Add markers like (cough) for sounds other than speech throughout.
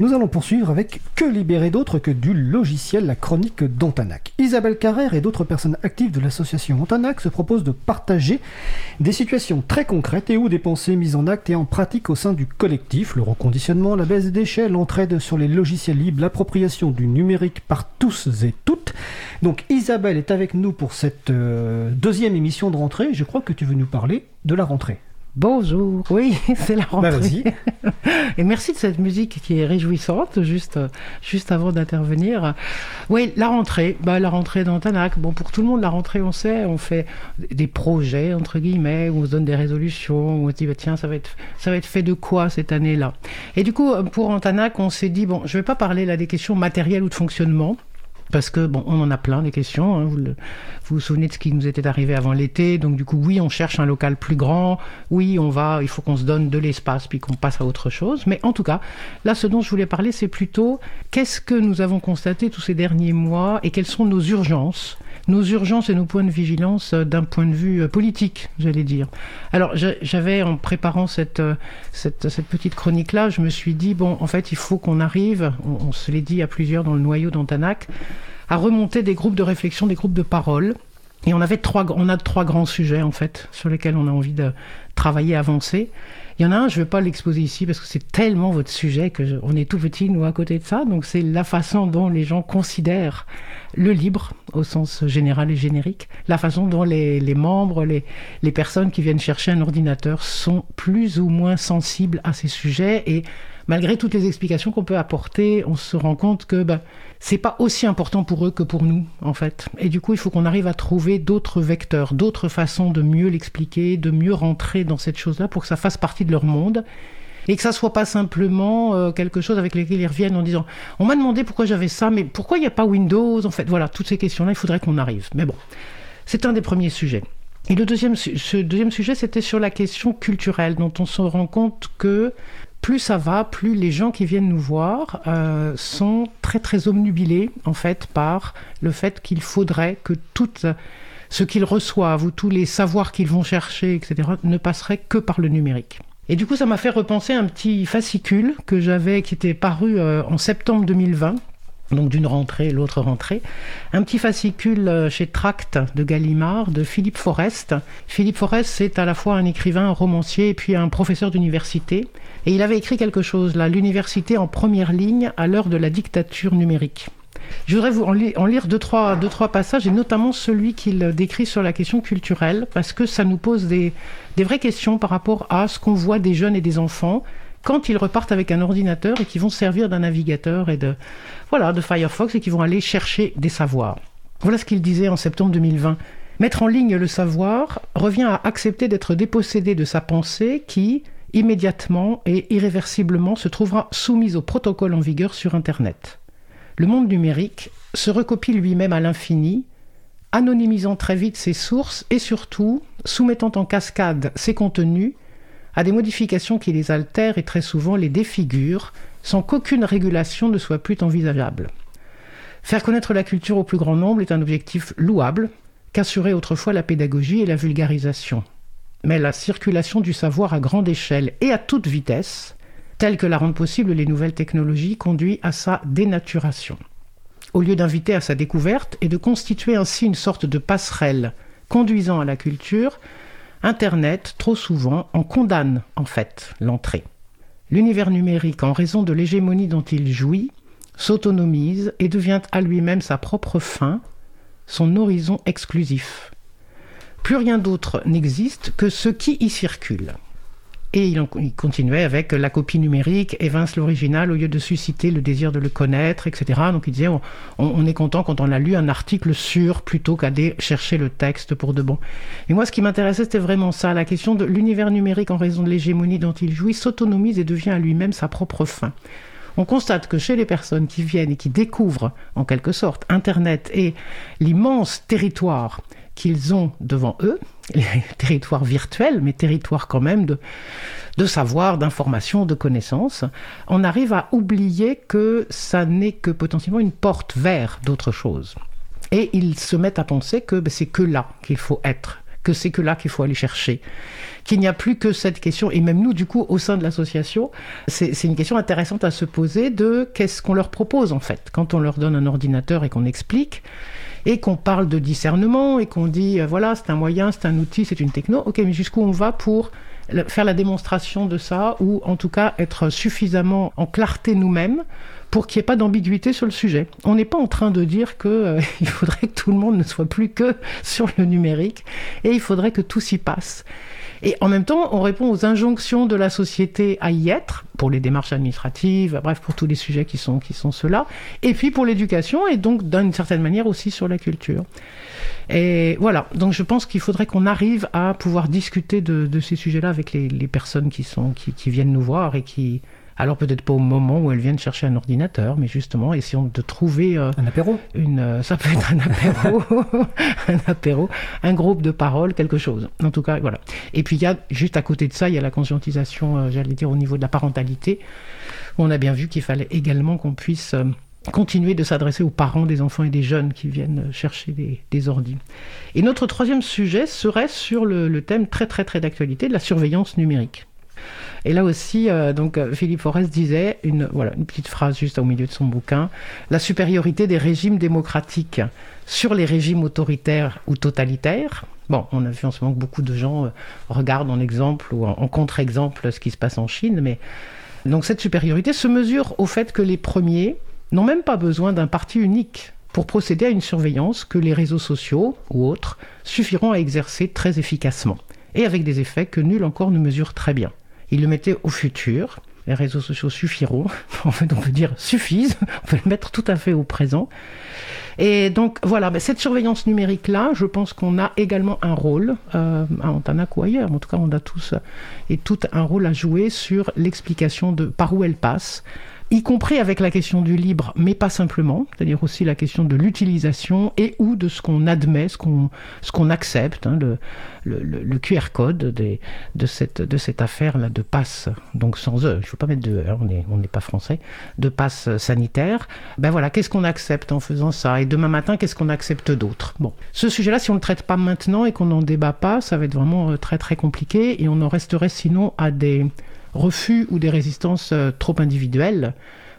Nous allons poursuivre avec Que libérer d'autre que du logiciel La Chronique d'Ontanac. Isabelle Carrère et d'autres personnes actives de l'association Ontanac se proposent de partager des situations très concrètes et ou des pensées mises en acte et en pratique au sein du collectif, le reconditionnement, la baisse des déchets, l'entraide sur les logiciels libres, l'appropriation du numérique par tous et toutes. Donc Isabelle est avec nous pour cette euh, deuxième émission de rentrée. Je crois que tu veux nous parler de la rentrée. Bonjour, oui, (laughs) c'est la Bah, rentrée. vas-y. Et merci de cette musique qui est réjouissante, juste, juste avant d'intervenir. Oui, la rentrée, bah, la rentrée d'Antanac. Bon, pour tout le monde, la rentrée, on sait, on fait des projets, entre guillemets, où on se donne des résolutions, où on se dit, bah, tiens, ça va, être, ça va être fait de quoi cette année-là? Et du coup, pour Antanac, on s'est dit, bon, je vais pas parler là des questions matérielles ou de fonctionnement. Parce que, bon, on en a plein des questions. hein. Vous, le- vous vous souvenez de ce qui nous était arrivé avant l'été. Donc, du coup, oui, on cherche un local plus grand. Oui, on va, il faut qu'on se donne de l'espace puis qu'on passe à autre chose. Mais en tout cas, là, ce dont je voulais parler, c'est plutôt qu'est-ce que nous avons constaté tous ces derniers mois et quelles sont nos urgences nos urgences et nos points de vigilance euh, d'un point de vue euh, politique, j'allais dire. Alors, j'a- j'avais, en préparant cette, euh, cette, petite chronique-là, je me suis dit, bon, en fait, il faut qu'on arrive, on, on se l'est dit à plusieurs dans le noyau d'Antanac, à remonter des groupes de réflexion, des groupes de parole. Et on avait trois, on a trois grands sujets, en fait, sur lesquels on a envie de travailler, avancer. Il y en a un, je ne vais pas l'exposer ici parce que c'est tellement votre sujet que on est tout petit, nous, à côté de ça. Donc, c'est la façon dont les gens considèrent le libre, au sens général et générique, la façon dont les, les membres, les, les personnes qui viennent chercher un ordinateur sont plus ou moins sensibles à ces sujets. Et malgré toutes les explications qu'on peut apporter, on se rend compte que bah, c'est pas aussi important pour eux que pour nous, en fait. Et du coup, il faut qu'on arrive à trouver d'autres vecteurs, d'autres façons de mieux l'expliquer, de mieux rentrer dans cette chose-là pour que ça fasse partie de leur monde. Et que ça soit pas simplement euh, quelque chose avec lequel ils reviennent en disant on m'a demandé pourquoi j'avais ça mais pourquoi il n'y a pas Windows en fait. Voilà toutes ces questions là il faudrait qu'on arrive. Mais bon c'est un des premiers sujets. Et le deuxième ce deuxième sujet c'était sur la question culturelle dont on se rend compte que plus ça va, plus les gens qui viennent nous voir euh, sont très très omnubilés en fait par le fait qu'il faudrait que tout ce qu'ils reçoivent ou tous les savoirs qu'ils vont chercher, etc., ne passeraient que par le numérique. Et du coup, ça m'a fait repenser un petit fascicule que j'avais, qui était paru euh, en septembre 2020, donc d'une rentrée, l'autre rentrée, un petit fascicule euh, chez Tract de Gallimard de Philippe Forest. Philippe Forest, c'est à la fois un écrivain, un romancier et puis un professeur d'université. Et il avait écrit quelque chose là, l'université en première ligne à l'heure de la dictature numérique. Je voudrais vous en, li- en lire deux trois, deux, trois passages, et notamment celui qu'il décrit sur la question culturelle, parce que ça nous pose des vraies questions par rapport à ce qu'on voit des jeunes et des enfants quand ils repartent avec un ordinateur et qui vont se servir d'un navigateur et de, voilà, de Firefox et qui vont aller chercher des savoirs. Voilà ce qu'il disait en septembre 2020. Mettre en ligne le savoir revient à accepter d'être dépossédé de sa pensée qui, immédiatement et irréversiblement, se trouvera soumise au protocole en vigueur sur Internet. Le monde numérique se recopie lui-même à l'infini, anonymisant très vite ses sources et surtout soumettant en cascade ses contenus à des modifications qui les altèrent et très souvent les défigurent sans qu'aucune régulation ne soit plus envisageable. Faire connaître la culture au plus grand nombre est un objectif louable qu'assurait autrefois la pédagogie et la vulgarisation. Mais la circulation du savoir à grande échelle et à toute vitesse, telle que la rendent possible les nouvelles technologies, conduit à sa dénaturation. Au lieu d'inviter à sa découverte et de constituer ainsi une sorte de passerelle conduisant à la culture, Internet, trop souvent, en condamne en fait l'entrée. L'univers numérique, en raison de l'hégémonie dont il jouit, s'autonomise et devient à lui-même sa propre fin, son horizon exclusif. Plus rien d'autre n'existe que ce qui y circule. Et il, continuait avec la copie numérique évince l'original au lieu de susciter le désir de le connaître, etc. Donc il disait on, est content quand on a lu un article sur plutôt qu'aller chercher le texte pour de bon. Et moi, ce qui m'intéressait, c'était vraiment ça, la question de l'univers numérique en raison de l'hégémonie dont il jouit s'autonomise et devient à lui-même sa propre fin. On constate que chez les personnes qui viennent et qui découvrent, en quelque sorte, Internet et l'immense territoire qu'ils ont devant eux, les (laughs) territoires virtuels, mais territoires quand même de, savoir, d'information, de connaissances, on arrive à oublier que ça n'est que potentiellement une porte vers d'autres choses. Et ils se mettent à penser que ben, c'est que là qu'il faut être, que c'est que là qu'il faut aller chercher. Qu'il n'y a plus que cette question, et même nous, du coup, au sein de l'association, c'est une question intéressante à se poser de qu'est-ce qu'on leur propose en fait. Quand on leur donne un ordinateur et qu'on explique, et qu'on parle de discernement, et qu'on dit, euh, voilà, c'est un moyen, c'est un outil, c'est une techno, ok, mais jusqu'où on va pour faire la démonstration de ça, ou en tout cas être suffisamment en clarté nous-mêmes pour qu'il n'y ait pas d'ambiguïté sur le sujet. On n'est pas en train de dire qu'il euh, (laughs) faudrait que tout le monde ne soit plus que sur le numérique et il faudrait que tout s'y passe. Et en même temps, on répond aux injonctions de la société à y être, pour les démarches administratives, bref, pour tous les sujets qui sont, ceux-là, et puis pour l'éducation, et donc d'une certaine manière aussi sur la culture. Et voilà, donc je pense qu'il faudrait qu'on arrive à pouvoir discuter de, ces sujets-là avec les, personnes qui viennent nous voir et qui, alors peut-être pas au moment où elles viennent chercher un ordinateur, mais justement essayons de trouver euh, un apéro. Une, euh, ça peut être un apéro, (laughs) un apéro, un groupe de paroles, quelque chose. En tout cas, voilà. Et puis il y a juste à côté de ça, il y a la conscientisation, euh, j'allais dire au niveau de la parentalité. On a bien vu qu'il fallait également qu'on puisse continuer de s'adresser aux parents des enfants et des jeunes qui viennent chercher des, des ordis. Et notre troisième sujet serait sur le thème très très très d'actualité de la surveillance numérique. Et là aussi, euh, donc euh, Philippe Forest disait une, petite phrase juste au milieu de son bouquin la supériorité des régimes démocratiques sur les régimes autoritaires ou totalitaires. Bon, on a vu en ce moment que beaucoup de gens euh, regardent en exemple ou en, en contre-exemple ce qui se passe en Chine, mais donc cette supériorité se mesure au fait que les premiers n'ont même pas besoin d'un parti unique pour procéder à une surveillance que les réseaux sociaux ou autres suffiront à exercer très efficacement et avec des effets que nul encore ne mesure très bien. Il le mettait au futur. Les réseaux sociaux suffiront. (laughs) En fait, on peut dire suffisent. On peut le mettre tout à fait au présent. Et donc voilà, ben, cette surveillance numérique-là, je pense qu'on a également un rôle, euh, à Antanac ou ailleurs, en tout cas on a tous et tout un rôle à jouer sur l'explication de par où elle passe, y compris avec la question du libre, mais pas simplement, c'est-à-dire aussi la question de l'utilisation et ou de ce qu'on admet, ce qu'on ce qu'on accepte, hein, le, le, le, QR code des, de cette de cette affaire là de passe, donc sans e, je ne veux pas mettre de e, hein, on est on n'est pas français, de passe sanitaire. Ben voilà, qu'est-ce qu'on accepte en faisant ça? Et demain matin, qu'est-ce qu'on accepte d'autre? Bon, ce sujet-là, si on le traite pas maintenant et qu'on n'en débat pas, ça va être vraiment euh, très très compliqué et on en resterait sinon à des refus ou des résistances euh, trop individuelles,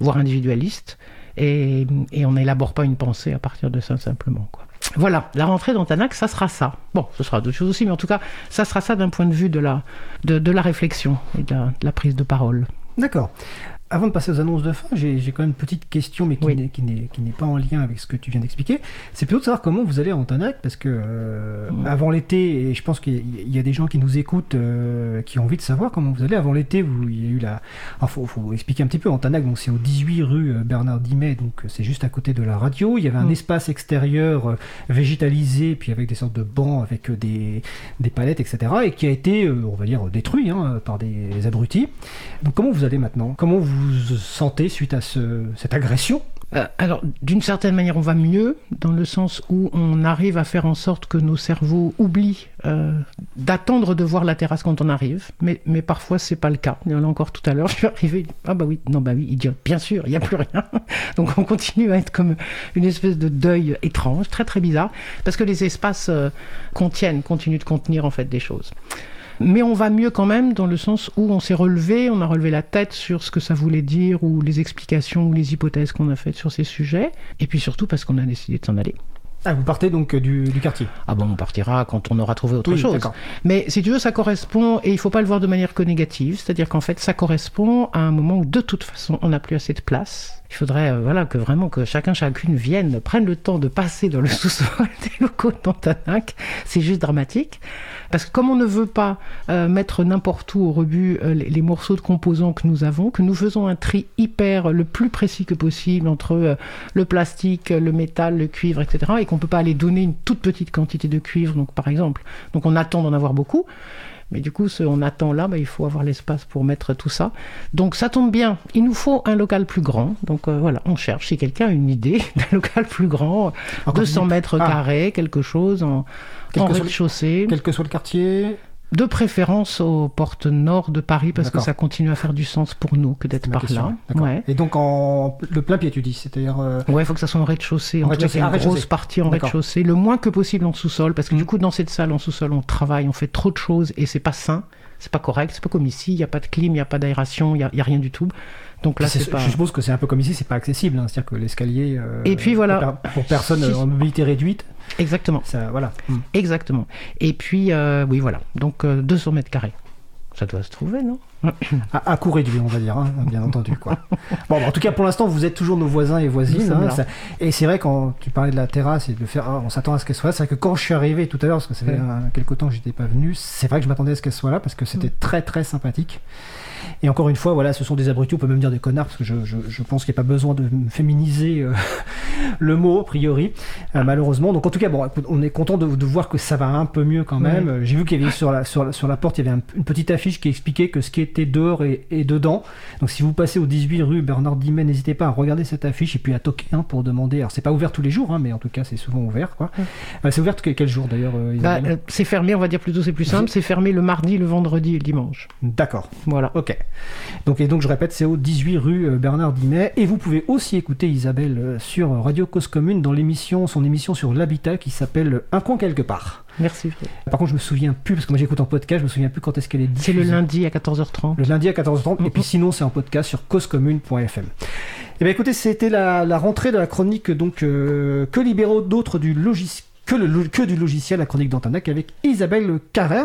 voire individualistes, et, on n'élabore pas une pensée à partir de ça simplement. Quoi. Voilà, la rentrée d'Antanac, ça sera ça. Bon, ce sera d'autres choses aussi, mais en tout cas, ça sera ça d'un point de vue de la, de, la réflexion et de la prise de parole. D'accord. Avant de passer aux annonces de fin, j'ai quand même une petite question, mais qui n'est pas en lien avec ce que tu viens d'expliquer. C'est plutôt de savoir comment vous allez en Tanac, parce que euh, avant l'été, et je pense qu'il y, a des gens qui nous écoutent euh, qui ont envie de savoir comment vous allez. Avant l'été, il y a eu la. Il faut, expliquer un petit peu. Antanac, donc c'est au 18 rue euh, Bernard Dimet, donc c'est juste à côté de la radio. Il y avait un espace extérieur végétalisé, puis avec des sortes de bancs, avec des, des palettes, etc., et qui a été, on va dire, détruit hein, par des abrutis. Donc comment vous allez maintenant? Comment vous vous sentez suite à cette agression euh, alors, d'une certaine manière, on va mieux, dans le sens où on arrive à faire en sorte que nos cerveaux oublient euh, d'attendre de voir la terrasse quand on arrive, mais, mais parfois c'est pas le cas. Là encore tout à l'heure, (laughs) je suis arrivé, ah bah oui, non bah oui, idiot, bien sûr, il n'y a plus rien. (laughs) Donc on continue à être comme une espèce de deuil étrange, très très bizarre, parce que les espaces euh, contiennent, continuent de contenir en fait des choses. Mais on va mieux quand même dans le sens où on s'est relevé, on a relevé la tête sur ce que ça voulait dire ou les explications ou les hypothèses qu'on a faites sur ces sujets. Et puis surtout parce qu'on a décidé de s'en aller. Ah, vous partez donc euh, du, quartier? Ah bon, on partira quand on aura trouvé autre chose. Mais si tu veux, ça correspond, et il faut pas le voir de manière que négative, c'est-à-dire qu'en fait, ça correspond à un moment où de toute façon, on n'a plus assez de place. Il faudrait euh, voilà, que vraiment que chacun, chacune vienne, prenne le temps de passer dans le (laughs) sous-sol des locaux d'Antanac. C'est juste dramatique. Parce que comme on ne veut pas euh, mettre n'importe où au rebut euh, les, morceaux de composants que nous avons, que nous faisons un tri hyper le plus précis que possible entre le plastique, le métal, le cuivre, etc. Et qu'on peut pas aller donner une toute petite quantité de cuivre, donc par exemple. Donc on attend d'en avoir beaucoup. Mais du coup, ce on attend là, bah, il faut avoir l'espace pour mettre tout ça. Donc ça tombe bien, il nous faut un local plus grand. Donc voilà, on cherche. Si quelqu'un a une idée (laughs) d'un local plus grand, 200 mètres ah. carrés, quelque chose en, en rez-de-chaussée. Quel que soit le quartier De préférence aux portes nord de Paris parce que ça continue à faire du sens pour nous que d'être par là. Ouais. Et donc en le plein pied, tu dis, c'est-à-dire. Euh, ouais, il faut que ça soit en rez-de-chaussée. En, tout cas, une grosse partie en rez-de-chaussée, le moins que possible en sous-sol, parce que du mm. coup, dans cette salle en sous-sol, on travaille, on fait trop de choses et c'est pas sain, c'est pas correct, c'est pas comme ici, il n'y a pas de clim, il n'y a pas d'aération, il n'y a, a, rien du tout. Donc là, c'est pas... Je suppose que c'est un peu comme ici, c'est pas accessible, hein. c'est-à-dire que l'escalier. Euh, et puis voilà. Pour, personne en mobilité réduite. Exactement. Ça, voilà. Mm. Exactement. Et puis, euh, oui, voilà. Donc 200 mètres carrés. Ça doit se trouver, non? À, court réduit, on va dire, hein, bien entendu. Quoi. Bon, en tout cas, pour l'instant, vous êtes toujours nos voisins et voisines. Hein, et c'est vrai, quand tu parlais de la terrasse et de faire, ah, on s'attend à ce qu'elle soit là. C'est vrai que quand je suis arrivé tout à l'heure, parce que ça fait quelques temps que j'étais pas venu, c'est vrai que je m'attendais à ce qu'elle soit là parce que c'était mm. très très sympathique. Et encore une fois, voilà, ce sont des abrutis, on peut même dire des connards, parce que je, je, je pense qu'il n'y a pas besoin de féminiser euh, (laughs) le mot, a priori, euh, malheureusement. Donc en tout cas, bon, on est content de, de, voir que ça va un peu mieux quand même. J'ai vu qu'il y avait sur la, sur, la, sur la porte, il y avait une petite affiche qui expliquait que ce qui était dehors et, et dedans. Donc si vous passez au 18 rue Bernard Dimet, n'hésitez pas à regarder cette affiche et puis à toquer un pour demander. Alors c'est pas ouvert tous les jours, hein, mais en tout cas c'est souvent ouvert. Quoi. Euh, c'est ouvert quel, jour d'ailleurs bah, C'est fermé, on va dire plutôt, c'est plus simple. C'est fermé le mardi, le vendredi et le dimanche. D'accord. Voilà. Ok. Donc, et donc, je répète, c'est au 18 rue euh, Bernard Dimet. Et vous pouvez aussi écouter Isabelle euh, sur Radio Cause Commune dans l'émission, son émission sur l'habitat qui s'appelle Un coin quelque part. Merci. Par contre, je me souviens plus, parce que moi j'écoute en podcast, je me souviens plus quand est-ce qu'elle est diffusée. C'est le lundi à 14h30. Le lundi à 14h30. Et puis sinon, c'est en podcast sur causecommune.fm. Eh bien écoutez, c'était la, rentrée de la chronique donc euh, que libéraux d'autres du logiciel que, le, que, du logiciel, la chronique d'Antanac avec Isabelle Carrère.